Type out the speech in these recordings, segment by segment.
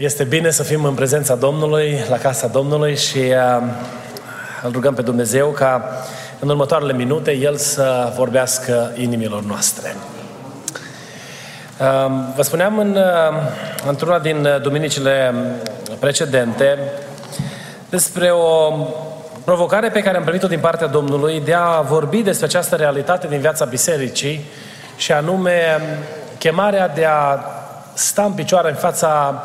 Este bine să fim în prezența Domnului, la casa Domnului și uh, îl rugăm pe Dumnezeu ca în următoarele minute El să vorbească inimilor noastre. Uh, vă spuneam în, uh, într-una din duminicile precedente despre o provocare pe care am primit-o din partea Domnului de a vorbi despre această realitate din viața bisericii și anume chemarea de a sta în picioare în fața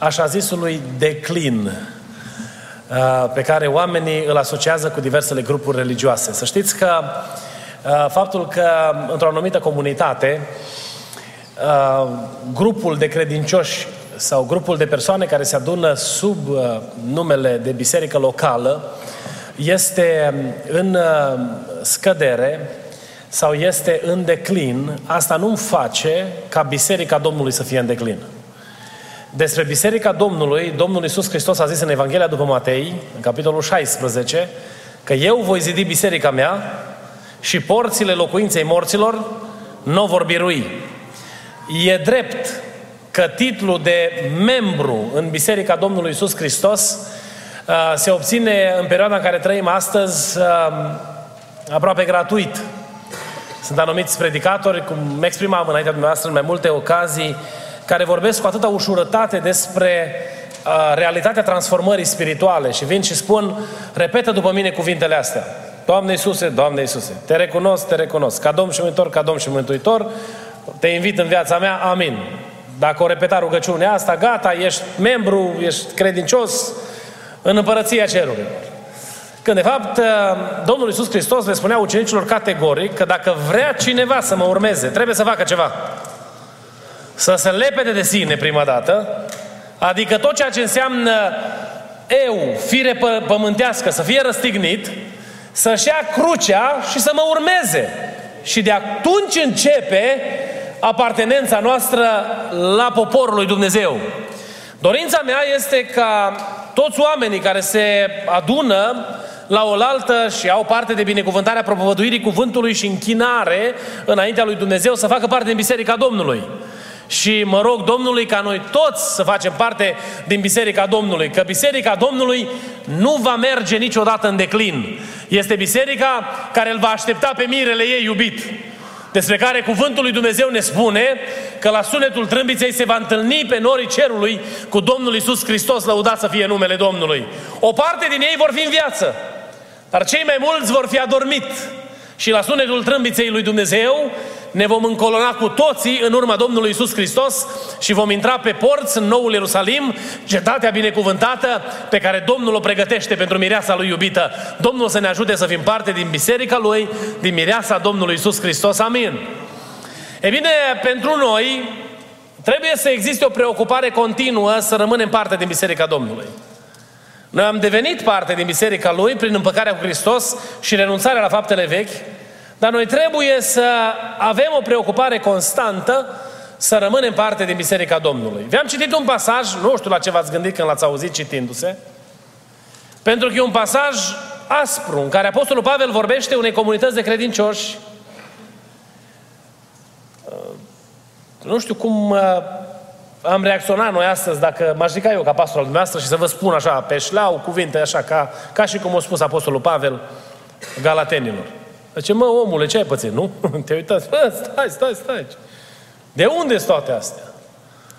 așa zisului declin uh, pe care oamenii îl asociază cu diversele grupuri religioase. Să știți că uh, faptul că într-o anumită comunitate uh, grupul de credincioși sau grupul de persoane care se adună sub numele de biserică locală este în scădere sau este în declin, asta nu face ca biserica Domnului să fie în declin. Despre Biserica Domnului, Domnul Iisus Hristos a zis în Evanghelia după Matei, în capitolul 16, că eu voi zidi biserica mea și porțile locuinței morților nu vor birui. E drept că titlul de membru în Biserica Domnului Iisus Hristos uh, se obține în perioada în care trăim astăzi uh, aproape gratuit. Sunt anumiți predicatori, cum exprimam înaintea dumneavoastră în mai multe ocazii, care vorbesc cu atâta ușurătate despre uh, realitatea transformării spirituale și vin și spun, repetă după mine cuvintele astea. Doamne Iisuse, Doamne Iisuse, te recunosc, te recunosc, ca Domn și Mântuitor, ca Domn și Mântuitor, te invit în viața mea, amin. Dacă o repeta rugăciunea asta, gata, ești membru, ești credincios în împărăția cerurilor. Când, de fapt, uh, Domnul Iisus Hristos le spunea ucenicilor categoric că dacă vrea cineva să mă urmeze, trebuie să facă ceva să se lepede de sine prima dată, adică tot ceea ce înseamnă eu, fire pă- pământească, să fie răstignit, să-și ia crucea și să mă urmeze. Și de atunci începe apartenența noastră la poporul lui Dumnezeu. Dorința mea este ca toți oamenii care se adună la oaltă și au parte de binecuvântarea propovăduirii cuvântului și închinare înaintea lui Dumnezeu să facă parte din Biserica Domnului. Și mă rog Domnului ca noi toți să facem parte din Biserica Domnului, că Biserica Domnului nu va merge niciodată în declin. Este biserica care îl va aștepta pe mirele ei iubit, despre care cuvântul lui Dumnezeu ne spune că la sunetul trâmbiței se va întâlni pe norii cerului cu Domnul Isus Hristos, lăudat să fie numele Domnului. O parte din ei vor fi în viață, dar cei mai mulți vor fi adormit. Și la sunetul trâmbiței lui Dumnezeu ne vom încolona cu toții în urma Domnului Isus Hristos și vom intra pe porți în noul Ierusalim, cetatea binecuvântată pe care Domnul o pregătește pentru mireasa lui iubită. Domnul să ne ajute să fim parte din biserica lui, din mireasa Domnului Isus Hristos. Amin. E bine, pentru noi trebuie să existe o preocupare continuă să rămânem parte din biserica Domnului. Noi am devenit parte din biserica Lui prin împăcarea cu Hristos și renunțarea la faptele vechi, dar noi trebuie să avem o preocupare constantă să rămânem parte din Biserica Domnului. Vi-am citit un pasaj, nu știu la ce v-ați gândit când l-ați auzit citindu-se, pentru că e un pasaj aspru, în care Apostolul Pavel vorbește unei comunități de credincioși. Uh, nu știu cum uh, am reacționat noi astăzi dacă m-aș ridica eu ca pastor al dumneavoastră și să vă spun așa, pe șleau, cuvinte așa, ca, ca și cum a spus Apostolul Pavel Galatenilor. Zice, mă, omule, ce ai pățit, nu? Te uitați, stai, stai, stai. De unde sunt toate astea?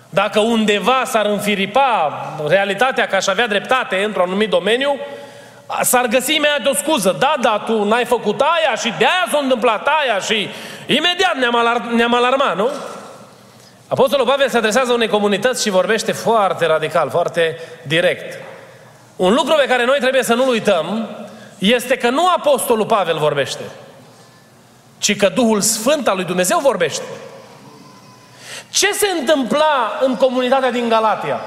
Dacă undeva s-ar înfiripa realitatea că aș avea dreptate într-un anumit domeniu, s-ar găsi imediat o scuză. Da, da, tu n-ai făcut aia și de aia s-a întâmplat aia și imediat ne-am, alar- ne-am alarmat, nu? Apostolul Pavel se adresează unei comunități și vorbește foarte radical, foarte direct. Un lucru pe care noi trebuie să nu-l uităm este că nu Apostolul Pavel vorbește, ci că Duhul Sfânt al lui Dumnezeu vorbește. Ce se întâmpla în comunitatea din Galatia?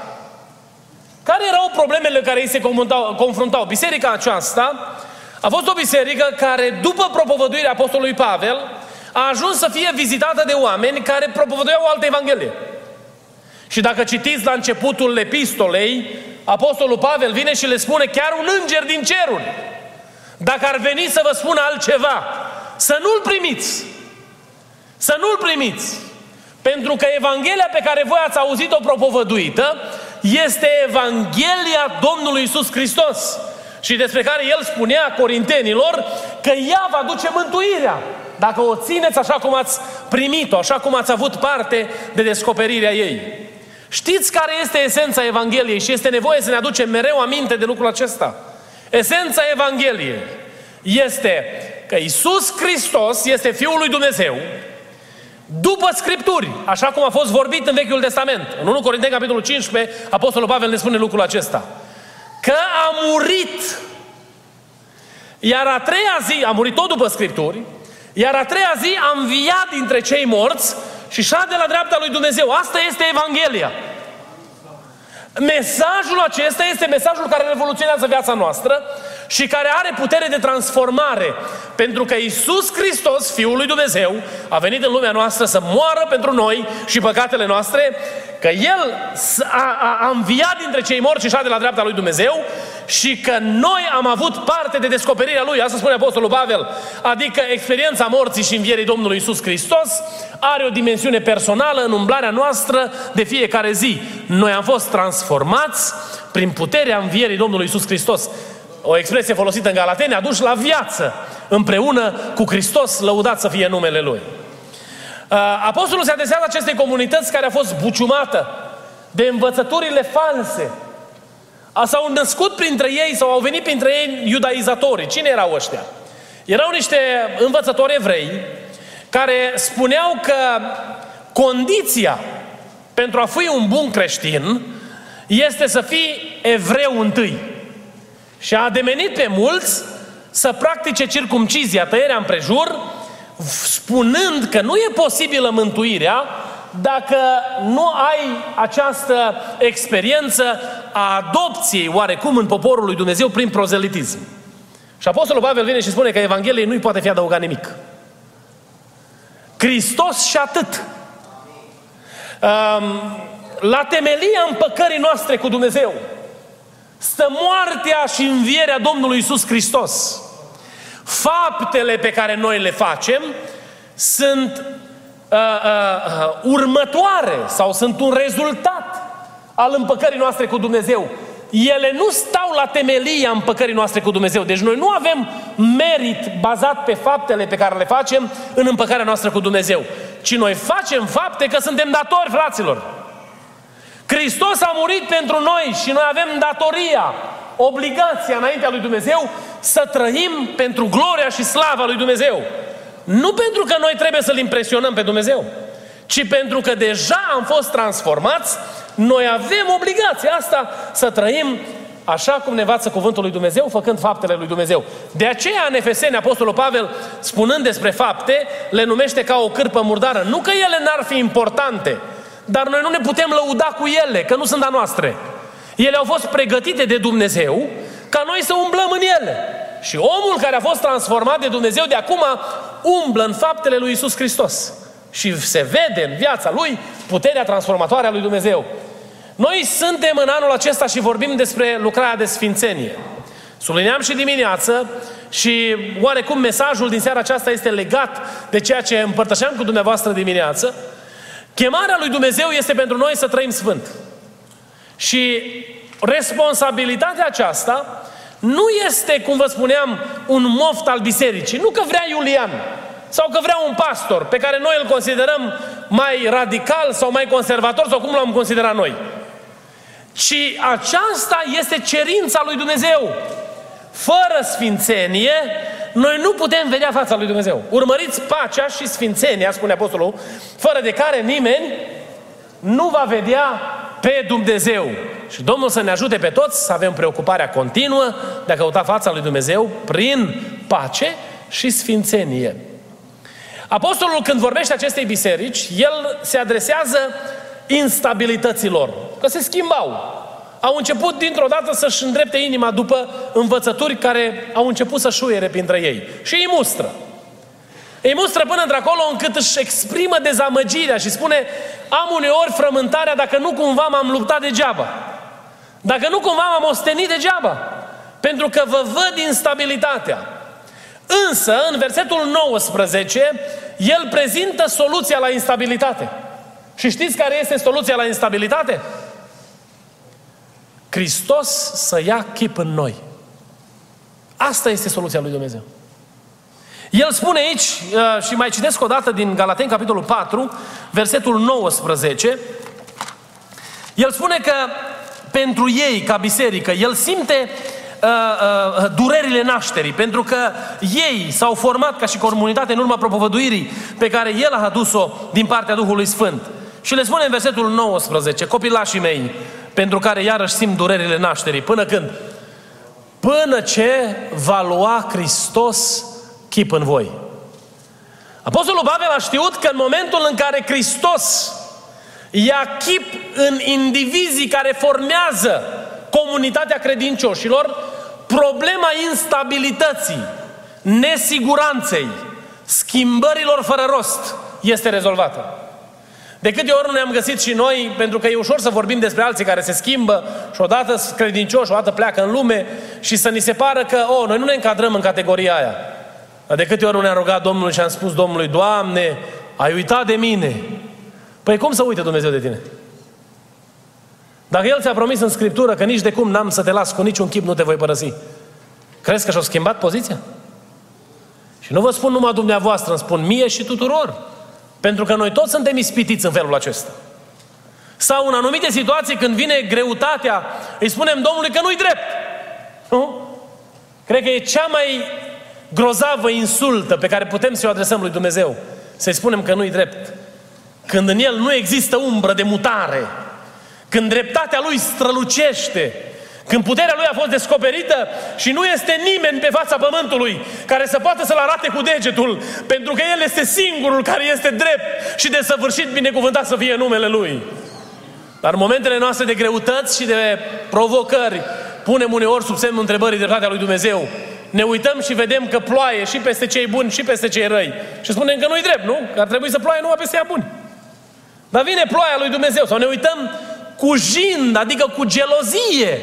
Care erau problemele care ei se confruntau? Biserica aceasta a fost o biserică care, după propovăduirea Apostolului Pavel, a ajuns să fie vizitată de oameni care propovăduiau o altă evanghelie. Și dacă citiți la începutul epistolei, Apostolul Pavel vine și le spune chiar un înger din ceruri. Dacă ar veni să vă spună altceva, să nu-l primiți. Să nu-l primiți. Pentru că Evanghelia pe care voi ați auzit-o propovăduită este Evanghelia Domnului Isus Hristos. Și despre care el spunea corintenilor că ea va duce mântuirea. Dacă o țineți așa cum ați primit-o, așa cum ați avut parte de descoperirea ei. Știți care este esența Evangheliei și este nevoie să ne aducem mereu aminte de lucrul acesta. Esența Evangheliei este că Isus Hristos este Fiul lui Dumnezeu, după Scripturi, așa cum a fost vorbit în Vechiul Testament. În 1 Corinteni, capitolul 15, Apostolul Pavel ne spune lucrul acesta. Că a murit, iar a treia zi, a murit tot după Scripturi, iar a treia zi a înviat dintre cei morți și de la dreapta lui Dumnezeu. Asta este Evanghelia. Mesajul acesta este mesajul care revoluționează viața noastră și care are putere de transformare. Pentru că Isus Hristos, Fiul lui Dumnezeu, a venit în lumea noastră să moară pentru noi și păcatele noastre, că El a, a, a înviat dintre cei morți și de la dreapta lui Dumnezeu și că noi am avut parte de descoperirea Lui. Asta spune Apostolul Pavel. Adică experiența morții și învierii Domnului Isus Hristos are o dimensiune personală în umblarea noastră de fiecare zi. Noi am fost transformați prin puterea învierii Domnului Isus Hristos. O expresie folosită în Galatene, aduși la viață împreună cu Hristos, lăudat să fie numele Lui. Uh, Apostolul se adresează acestei comunități care a fost buciumată de învățăturile false S-au născut printre ei sau au venit printre ei iudaizatorii. Cine erau ăștia? Erau niște învățători evrei care spuneau că condiția pentru a fi un bun creștin este să fii evreu întâi. Și a ademenit pe mulți să practice circumcizia, tăierea împrejur, spunând că nu e posibilă mântuirea dacă nu ai această experiență a adopției oarecum în poporul lui Dumnezeu prin prozelitism. Și Apostolul Pavel vine și spune că Evangheliei nu-i poate fi adăugat nimic. Hristos și atât. Um, la temelia împăcării noastre cu Dumnezeu stă moartea și învierea Domnului Isus Hristos. Faptele pe care noi le facem sunt uh, uh, uh, următoare sau sunt un rezultat al împăcării noastre cu Dumnezeu. Ele nu stau la temelia împăcării noastre cu Dumnezeu. Deci noi nu avem merit bazat pe faptele pe care le facem în împăcarea noastră cu Dumnezeu. Ci noi facem fapte că suntem datori, fraților. Hristos a murit pentru noi și noi avem datoria, obligația înaintea lui Dumnezeu să trăim pentru gloria și slava lui Dumnezeu. Nu pentru că noi trebuie să-L impresionăm pe Dumnezeu, ci pentru că deja am fost transformați, noi avem obligația asta să trăim așa cum ne învață cuvântul lui Dumnezeu, făcând faptele lui Dumnezeu. De aceea, în Efeseni, Apostolul Pavel, spunând despre fapte, le numește ca o cârpă murdară. Nu că ele n-ar fi importante, dar noi nu ne putem lăuda cu ele, că nu sunt a noastre. Ele au fost pregătite de Dumnezeu ca noi să umblăm în ele. Și omul care a fost transformat de Dumnezeu de acum umblă în faptele lui Isus Hristos. Și se vede în viața lui puterea transformatoare a lui Dumnezeu. Noi suntem în anul acesta și vorbim despre lucrarea de sfințenie. Sublineam și dimineață și oarecum mesajul din seara aceasta este legat de ceea ce împărtășeam cu dumneavoastră dimineață. Chemarea lui Dumnezeu este pentru noi să trăim sfânt. Și responsabilitatea aceasta nu este, cum vă spuneam, un moft al bisericii. Nu că vrea Iulian sau că vrea un pastor pe care noi îl considerăm mai radical sau mai conservator sau cum l-am considerat noi. Ci aceasta este cerința lui Dumnezeu. Fără sfințenie, noi nu putem vedea fața lui Dumnezeu. Urmăriți pacea și sfințenia, spune Apostolul, fără de care nimeni nu va vedea pe Dumnezeu. Și Domnul să ne ajute pe toți să avem preocuparea continuă de a căuta fața lui Dumnezeu prin pace și sfințenie. Apostolul, când vorbește acestei biserici, el se adresează instabilităților, că se schimbau. Au început dintr-o dată să-și îndrepte inima după învățături care au început să șuiere printre ei. Și îi mustră. Îi mustră până într-acolo încât își exprimă dezamăgirea și spune am uneori frământarea dacă nu cumva m-am luptat degeaba. Dacă nu cumva m-am ostenit degeaba. Pentru că vă văd instabilitatea. Însă, în versetul 19, el prezintă soluția la instabilitate. Și știți care este soluția la instabilitate? Hristos să ia chip în noi. Asta este soluția lui Dumnezeu. El spune aici, uh, și mai citesc o dată din Galaten, capitolul 4, versetul 19, el spune că pentru ei, ca biserică, el simte uh, uh, durerile nașterii, pentru că ei s-au format ca și comunitate în urma propovăduirii pe care el a adus-o din partea Duhului Sfânt. Și le spune în versetul 19, copilașii mei, pentru care iarăși simt durerile nașterii. Până când? Până ce va lua Hristos chip în voi. Apostolul Pavel a știut că în momentul în care Hristos ia chip în indivizii care formează comunitatea credincioșilor, problema instabilității, nesiguranței, schimbărilor fără rost este rezolvată. De câte ori nu ne-am găsit și noi, pentru că e ușor să vorbim despre alții care se schimbă și odată sunt credincioși, odată pleacă în lume și să ni se pară că, oh, noi nu ne încadrăm în categoria aia. Dar de câte ori nu ne-am rugat Domnului și am spus Domnului, Doamne, ai uitat de mine. Păi cum să uite Dumnezeu de tine? Dacă El ți-a promis în Scriptură că nici de cum n-am să te las cu niciun chip, nu te voi părăsi. Crezi că și-au schimbat poziția? Și nu vă spun numai dumneavoastră, îmi spun mie și tuturor. Pentru că noi toți suntem ispitiți în felul acesta. Sau în anumite situații când vine greutatea, îi spunem Domnului că nu-i drept. Nu? Cred că e cea mai grozavă insultă pe care putem să o adresăm lui Dumnezeu. Să-i spunem că nu-i drept. Când în el nu există umbră de mutare. Când dreptatea lui strălucește. Când puterea lui a fost descoperită și nu este nimeni pe fața pământului care să poată să-l arate cu degetul, pentru că El este singurul care este drept și de săvârșit binecuvântat să fie numele Lui. Dar în momentele noastre de greutăți și de provocări, punem uneori sub semnul întrebării dreptatea lui Dumnezeu. Ne uităm și vedem că ploaie și peste cei buni și peste cei răi. Și spunem că nu-i drept, nu? Că ar trebui să ploaie numai peste ea buni. Dar vine ploaia lui Dumnezeu. Sau ne uităm cu jind, adică cu gelozie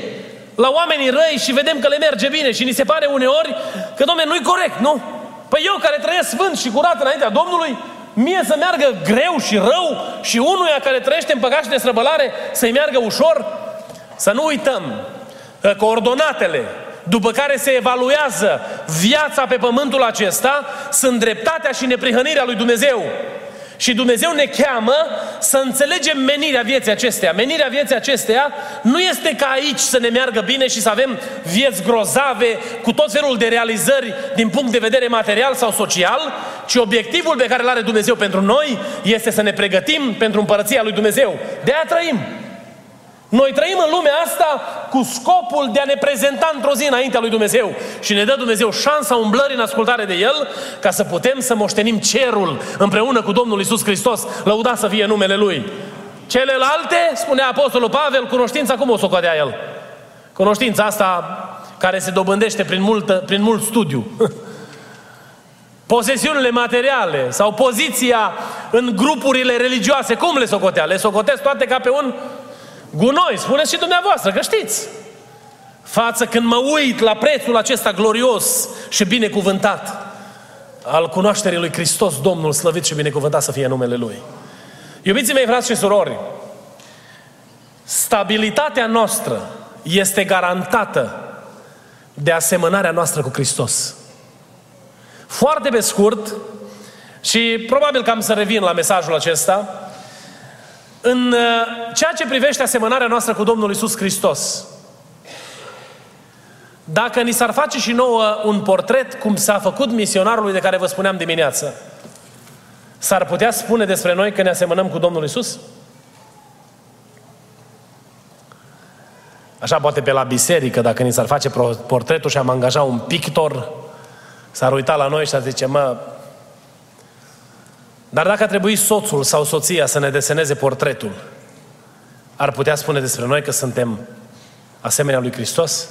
la oamenii răi și vedem că le merge bine și ni se pare uneori că, domne, nu-i corect, nu? Păi eu care trăiesc sfânt și curat înaintea Domnului, mie să meargă greu și rău și unuia care trăiește în păcat și de străbălare să-i meargă ușor? Să nu uităm că coordonatele după care se evaluează viața pe pământul acesta sunt dreptatea și neprihănirea lui Dumnezeu. Și Dumnezeu ne cheamă să înțelegem menirea vieții acesteia. Menirea vieții acesteia nu este ca aici să ne meargă bine și să avem vieți grozave cu tot felul de realizări din punct de vedere material sau social, ci obiectivul pe care îl are Dumnezeu pentru noi este să ne pregătim pentru împărăția lui Dumnezeu. De aia trăim. Noi trăim în lumea asta cu scopul de a ne prezenta într-o zi înaintea lui Dumnezeu. Și ne dă Dumnezeu șansa umblării în ascultare de El ca să putem să moștenim cerul împreună cu Domnul Isus Hristos. Lăuda să fie numele Lui. Celelalte, spunea Apostolul Pavel, cunoștința cum o să o cădea el? Cunoștința asta care se dobândește prin, multă, prin mult studiu. Posesiunile materiale sau poziția în grupurile religioase, cum le socotea? Le socotesc toate ca pe un Gunoi, spuneți și dumneavoastră, că știți. Față când mă uit la prețul acesta glorios și binecuvântat al cunoașterii lui Hristos, Domnul slăvit și binecuvântat să fie numele Lui. Iubiții mei, frați și surori, stabilitatea noastră este garantată de asemănarea noastră cu Hristos. Foarte pe scurt, și probabil că am să revin la mesajul acesta, în uh, ceea ce privește asemănarea noastră cu Domnul Isus Hristos, dacă ni s-ar face și nouă un portret cum s-a făcut misionarului de care vă spuneam dimineață, s-ar putea spune despre noi că ne asemănăm cu Domnul Isus? Așa poate pe la biserică, dacă ni s-ar face portretul și am angaja un pictor, s-ar uita la noi și ar zice, mă, dar dacă a trebuit soțul sau soția să ne deseneze portretul, ar putea spune despre noi că suntem asemenea lui Hristos?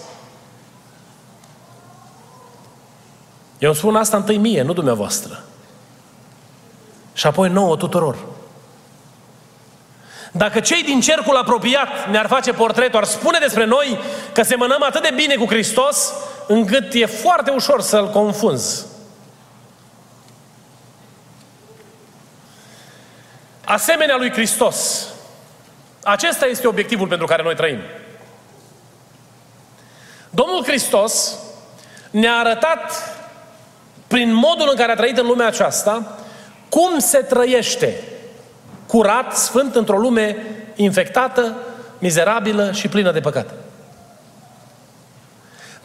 Eu spun asta întâi mie, nu dumneavoastră. Și apoi nouă tuturor. Dacă cei din cercul apropiat ne-ar face portretul, ar spune despre noi că semănăm atât de bine cu Hristos, încât e foarte ușor să-L confunzi. Asemenea lui Hristos. Acesta este obiectivul pentru care noi trăim. Domnul Hristos ne-a arătat prin modul în care a trăit în lumea aceasta cum se trăiește curat, sfânt într-o lume infectată, mizerabilă și plină de păcat.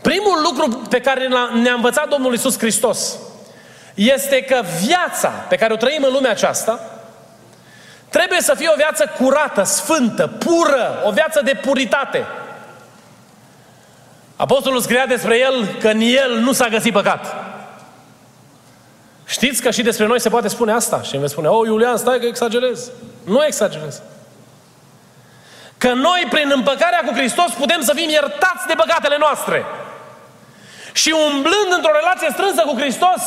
Primul lucru pe care ne-a învățat Domnul Isus Hristos este că viața pe care o trăim în lumea aceasta trebuie să fie o viață curată, sfântă, pură, o viață de puritate. Apostolul scria despre el că în el nu s-a găsit păcat. Știți că și despre noi se poate spune asta? Și îmi veți spune, oh, Iulian, stai că exagerez. Nu exagerez. Că noi, prin împăcarea cu Hristos, putem să fim iertați de păcatele noastre. Și umblând într-o relație strânsă cu Hristos,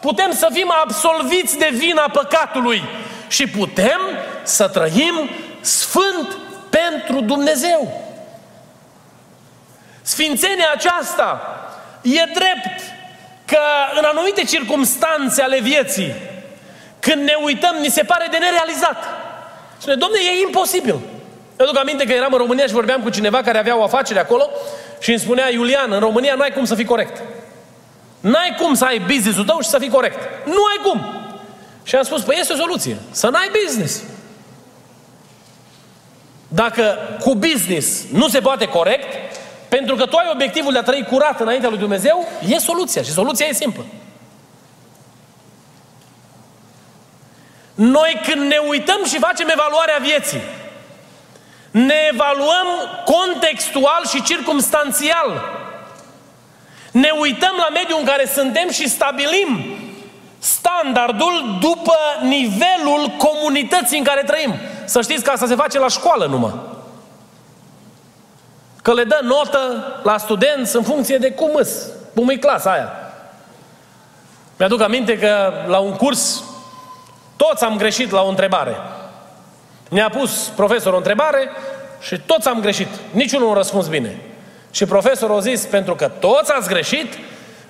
putem să fim absolviți de vina păcatului. Și putem să trăim sfânt pentru Dumnezeu. Sfințenia aceasta e drept că în anumite circumstanțe ale vieții, când ne uităm, ni se pare de nerealizat. Spune, domne, e imposibil. Eu duc aminte că eram în România și vorbeam cu cineva care avea o afacere acolo și îmi spunea, Iulian, în România n-ai cum să fii corect. N-ai cum să ai business-ul tău și să fii corect. Nu ai cum. Și am spus, păi este o soluție. Să n-ai business. Dacă cu business nu se poate corect, pentru că tu ai obiectivul de a trăi curat înaintea lui Dumnezeu, e soluția. Și soluția e simplă. Noi când ne uităm și facem evaluarea vieții, ne evaluăm contextual și circumstanțial. Ne uităm la mediul în care suntem și stabilim standardul după nivelul comunității în care trăim. Să știți că asta se face la școală numai. Că le dă notă la studenți în funcție de cum îs, cum e clasa aia. Mi-aduc aminte că la un curs toți am greșit la o întrebare. Ne-a pus profesorul o întrebare și toți am greșit. Niciunul nu a răspuns bine. Și profesorul a zis, pentru că toți ați greșit,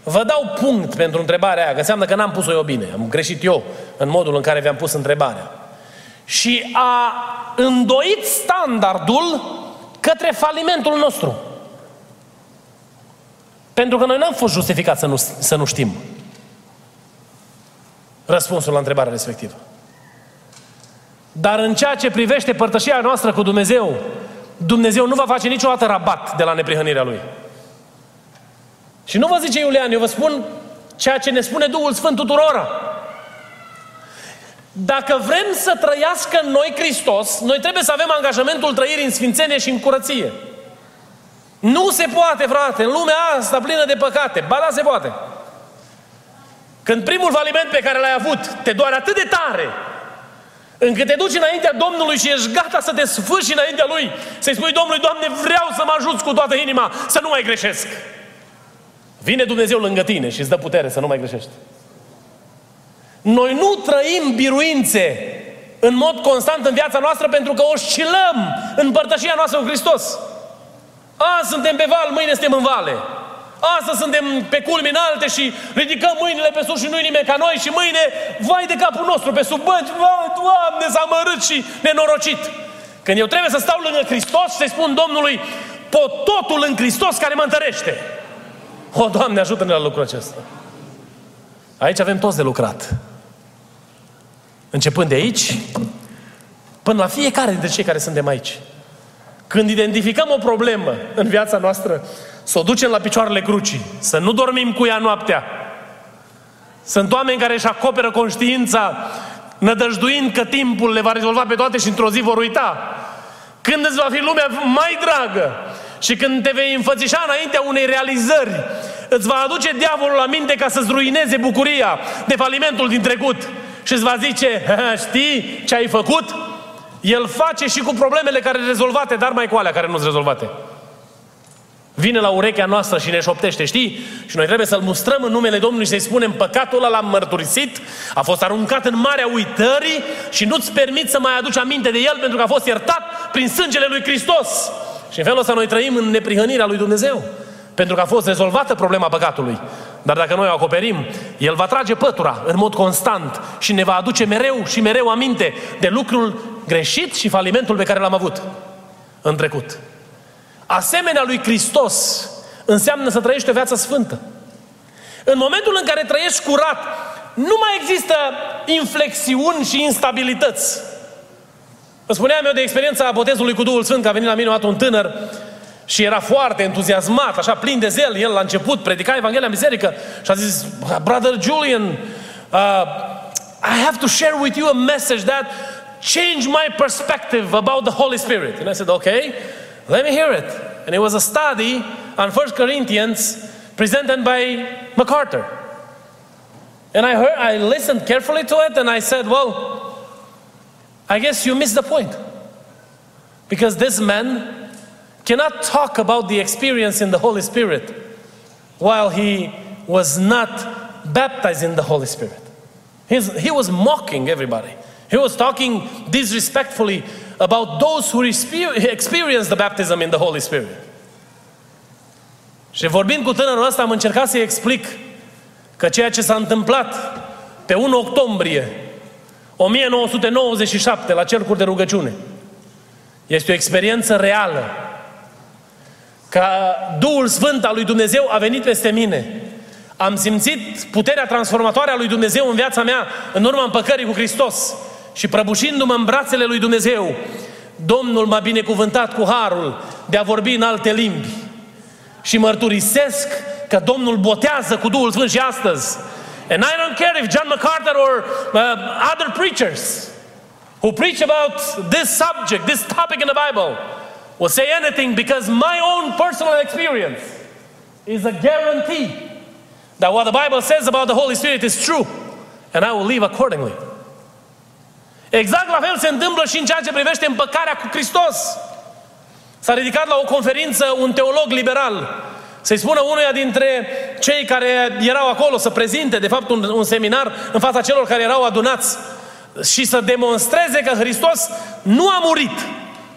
vă dau punct pentru întrebarea aia, că înseamnă că n-am pus-o eu bine. Am greșit eu în modul în care vi-am pus întrebarea. Și a îndoit standardul către falimentul nostru. Pentru că noi n-am fost justificați să nu, să nu știm răspunsul la întrebarea respectivă. Dar în ceea ce privește părtășia noastră cu Dumnezeu, Dumnezeu nu va face niciodată rabat de la neprihănirea Lui. Și nu vă zice Iulian, eu vă spun ceea ce ne spune Duhul Sfânt tuturora. Dacă vrem să trăiască în noi Hristos, noi trebuie să avem angajamentul trăirii în sfințenie și în curăție. Nu se poate, frate, în lumea asta plină de păcate. Ba da, se poate. Când primul faliment pe care l-ai avut te doare atât de tare, încât te duci înaintea Domnului și ești gata să te sfârși înaintea Lui, să-i spui Domnului, Doamne, vreau să mă ajuți cu toată inima să nu mai greșesc. Vine Dumnezeu lângă tine și îți dă putere să nu mai greșești. Noi nu trăim biruințe în mod constant în viața noastră pentru că oscilăm în părtășia noastră cu Hristos. Azi suntem pe val, mâine suntem în vale. Astăzi suntem pe culmi înalte și ridicăm mâinile pe sus și nu-i nimeni ca noi și mâine, vai de capul nostru pe sub băci, vai, Doamne, s-a mărât și nenorocit. Când eu trebuie să stau lângă Hristos și să-i spun Domnului, pot totul în Hristos care mă întărește. O, Doamne, ajută-ne la lucrul acesta. Aici avem toți de lucrat. Începând de aici, până la fiecare dintre cei care suntem aici. Când identificăm o problemă în viața noastră, să o ducem la picioarele crucii, să nu dormim cu ea noaptea. Sunt oameni care își acoperă conștiința nădăjduind că timpul le va rezolva pe toate și într-o zi vor uita. Când îți va fi lumea mai dragă și când te vei înfățișa înaintea unei realizări, îți va aduce diavolul la minte ca să-ți ruineze bucuria de falimentul din trecut și îți va zice, știi ce ai făcut? El face și cu problemele care sunt rezolvate, dar mai cu alea care nu sunt rezolvate. vine la urechea noastră și ne șoptește, știi? Și noi trebuie să-L mustrăm în numele Domnului și să-i spunem păcatul ăla l-am mărturisit, a fost aruncat în marea uitării și nu-ți permit să mai aduci aminte de el pentru că a fost iertat prin sângele lui Hristos. Și în felul ăsta noi trăim în neprihănirea lui Dumnezeu. Pentru că a fost rezolvată problema păcatului. Dar dacă noi o acoperim, El va trage pătura în mod constant și ne va aduce mereu și mereu aminte de lucrul greșit și falimentul pe care l-am avut în trecut. Asemenea lui Hristos înseamnă să trăiești o viață sfântă. În momentul în care trăiești curat, nu mai există inflexiuni și instabilități. Vă spuneam eu de experiența botezului cu Duhul Sfânt, că a venit la mine un tânăr și era foarte entuziasmat, așa plin de zel. El la început predica Evanghelia în biserică și a zis, Brother Julian, uh, I have to share with you a message that changed my perspective about the Holy Spirit. And I said, okay, let me hear it. And it was a study on 1 Corinthians presented by MacArthur. And I heard, I listened carefully to it and I said, well, I guess you missed the point. Because this man cannot talk about the experience in the Holy Spirit while he was not baptized in the Holy Spirit. He's, he was mocking everybody. He was talking disrespectfully about those who experienced the baptism in the Holy Spirit. Și vorbind cu tânărul ăsta, am încercat să-i explic că ceea ce s-a întâmplat pe 1 octombrie 1997 la cercuri de rugăciune este o experiență reală că Duhul Sfânt al lui Dumnezeu a venit peste mine. Am simțit puterea transformatoare a lui Dumnezeu în viața mea în urma împăcării cu Hristos. Și prăbușindu-mă în brațele lui Dumnezeu, Domnul m-a binecuvântat cu harul de a vorbi în alte limbi. Și mărturisesc că Domnul botează cu Duhul Sfânt și astăzi. And I don't care if John MacArthur or uh, other preachers who preach about this subject, this topic in the Bible, will say anything because my own personal experience is a guarantee that what the Bible says about the Holy Spirit is true and I will live accordingly. Exact la fel se întâmplă și în ceea ce privește împăcarea cu Hristos. S-a ridicat la o conferință un teolog liberal să-i spună unuia dintre cei care erau acolo să prezinte, de fapt, un, un seminar în fața celor care erau adunați și să demonstreze că Hristos nu a murit,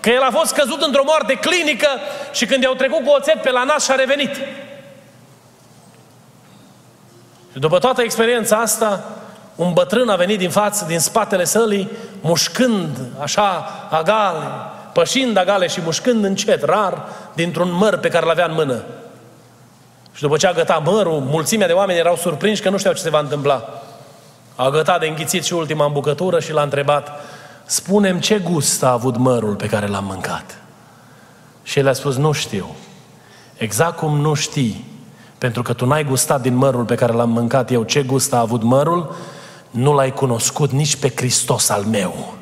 Că el a fost căzut într-o moarte clinică și când i-au trecut cu oțet pe la nas și a revenit. Și după toată experiența asta, un bătrân a venit din față, din spatele sălii, mușcând așa agale, pășind agale și mușcând încet, rar, dintr-un măr pe care l-avea în mână. Și după ce a gătat mărul, mulțimea de oameni erau surprinși că nu știau ce se va întâmpla. A gătat de înghițit și ultima îmbucătură și l-a întrebat, spunem ce gust a avut mărul pe care l-am mâncat. Și el a spus, nu știu. Exact cum nu știi, pentru că tu n-ai gustat din mărul pe care l-am mâncat eu ce gust a avut mărul, nu l-ai cunoscut nici pe Hristos al meu.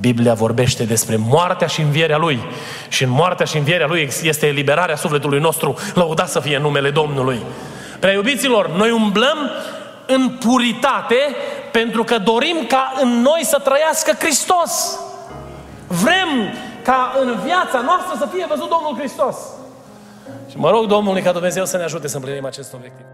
Biblia vorbește despre moartea și învierea Lui. Și în moartea și învierea Lui este eliberarea sufletului nostru. Lăudat să fie numele Domnului. Prea iubiților, noi umblăm în puritate pentru că dorim ca în noi să trăiască Hristos. Vrem ca în viața noastră să fie văzut Domnul Hristos. Și mă rog Domnului ca Dumnezeu să ne ajute să împlinim acest obiectiv.